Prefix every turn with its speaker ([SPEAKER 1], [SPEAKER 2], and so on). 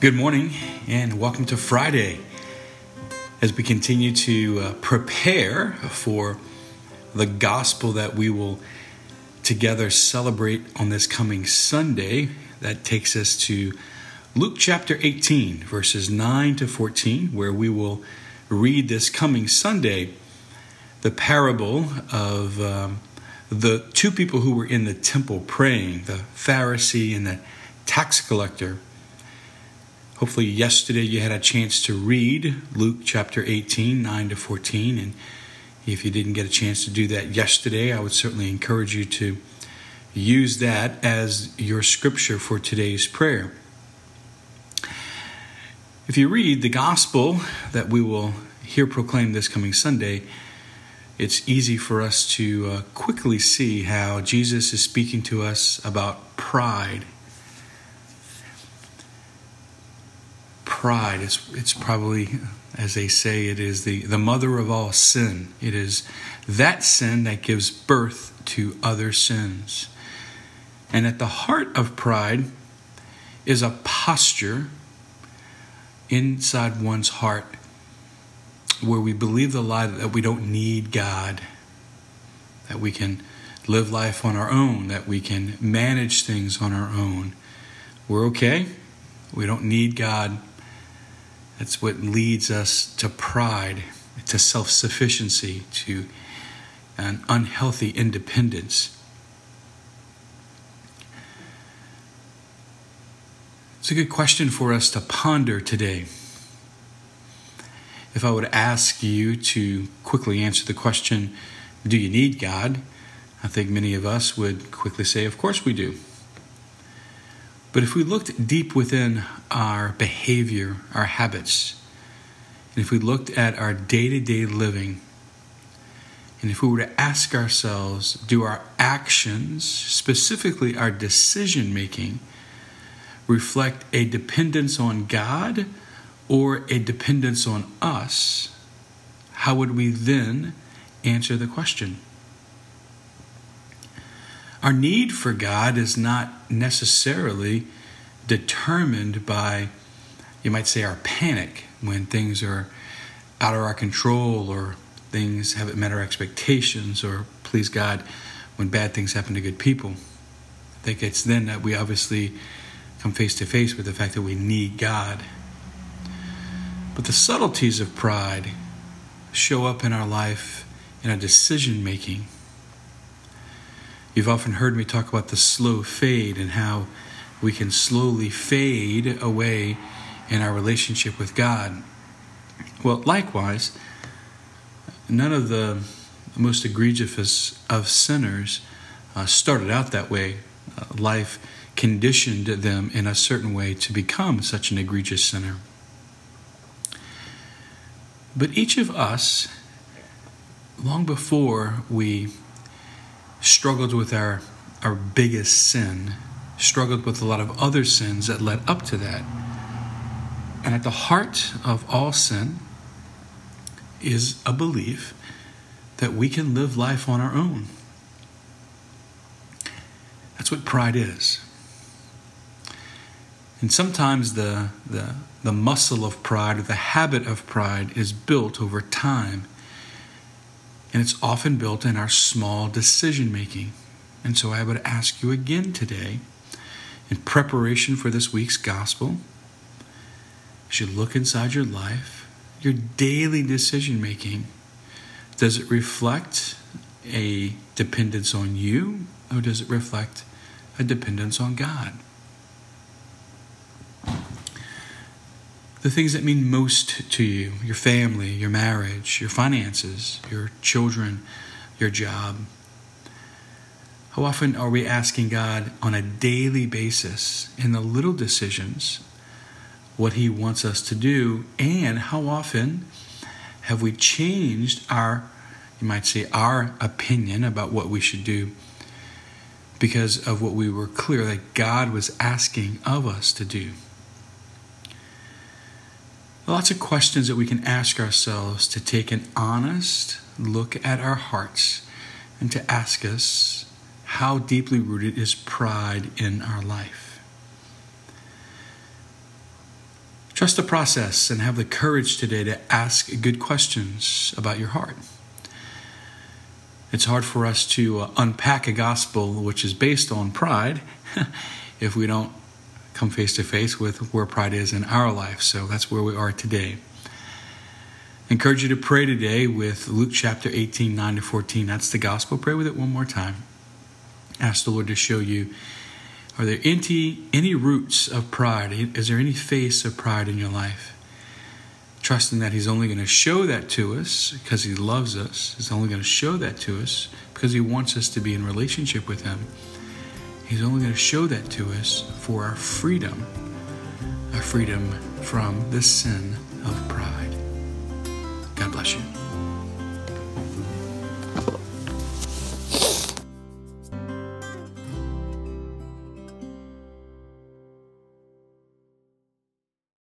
[SPEAKER 1] Good morning and welcome to Friday as we continue to uh, prepare for the gospel that we will together celebrate on this coming Sunday. That takes us to Luke chapter 18, verses 9 to 14, where we will read this coming Sunday the parable of um, the two people who were in the temple praying, the Pharisee and the tax collector. Hopefully, yesterday you had a chance to read Luke chapter 18, 9 to 14. And if you didn't get a chance to do that yesterday, I would certainly encourage you to use that as your scripture for today's prayer. If you read the gospel that we will hear proclaimed this coming Sunday, it's easy for us to uh, quickly see how Jesus is speaking to us about pride pride. It's, it's probably, as they say, it is the, the mother of all sin. It is that sin that gives birth to other sins. And at the heart of pride is a posture inside one's heart where we believe the lie that we don't need God, that we can live life on our own, that we can manage things on our own. We're okay. We don't need God. That's what leads us to pride, to self sufficiency, to an unhealthy independence. It's a good question for us to ponder today. If I would ask you to quickly answer the question, Do you need God? I think many of us would quickly say, Of course we do. But if we looked deep within our behavior, our habits, and if we looked at our day to day living, and if we were to ask ourselves, do our actions, specifically our decision making, reflect a dependence on God or a dependence on us, how would we then answer the question? Our need for God is not necessarily determined by, you might say, our panic when things are out of our control or things haven't met our expectations, or please God, when bad things happen to good people. I think it's then that we obviously come face to face with the fact that we need God. But the subtleties of pride show up in our life in our decision making You've often heard me talk about the slow fade and how we can slowly fade away in our relationship with God. Well, likewise, none of the most egregious of sinners uh, started out that way. Uh, life conditioned them in a certain way to become such an egregious sinner. But each of us, long before we struggled with our, our biggest sin, struggled with a lot of other sins that led up to that. And at the heart of all sin is a belief that we can live life on our own. That's what pride is. And sometimes the, the, the muscle of pride or the habit of pride is built over time and it's often built in our small decision making. And so I would ask you again today, in preparation for this week's gospel, as you look inside your life, your daily decision making, does it reflect a dependence on you or does it reflect a dependence on God? The things that mean most to you your family, your marriage, your finances, your children, your job. How often are we asking God on a daily basis in the little decisions what He wants us to do? And how often have we changed our, you might say, our opinion about what we should do because of what we were clear that God was asking of us to do? Lots of questions that we can ask ourselves to take an honest look at our hearts and to ask us how deeply rooted is pride in our life. Trust the process and have the courage today to ask good questions about your heart. It's hard for us to uh, unpack a gospel which is based on pride if we don't come face to face with where pride is in our life. So that's where we are today. I encourage you to pray today with Luke chapter 18, 9 to 14. That's the gospel. Pray with it one more time. Ask the Lord to show you are there any, any roots of pride? Is there any face of pride in your life? Trusting that He's only going to show that to us because He loves us. He's only going to show that to us because He wants us to be in relationship with Him. He's only going to show that to us for our freedom, our freedom from the sin of pride.